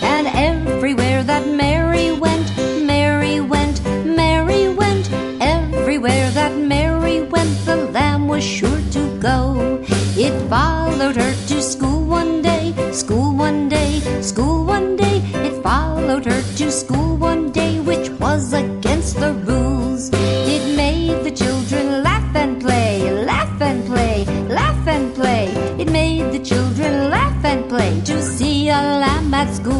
And everywhere that Mary went, Mary went, Mary went. Everywhere that Mary went, the lamb was sure to go. It followed her to school one day, school one day, school one day. It followed her to school one day, which was against the rules. It made the children laugh and play, laugh and play, laugh and play. It made the children laugh and to see a lamb at school.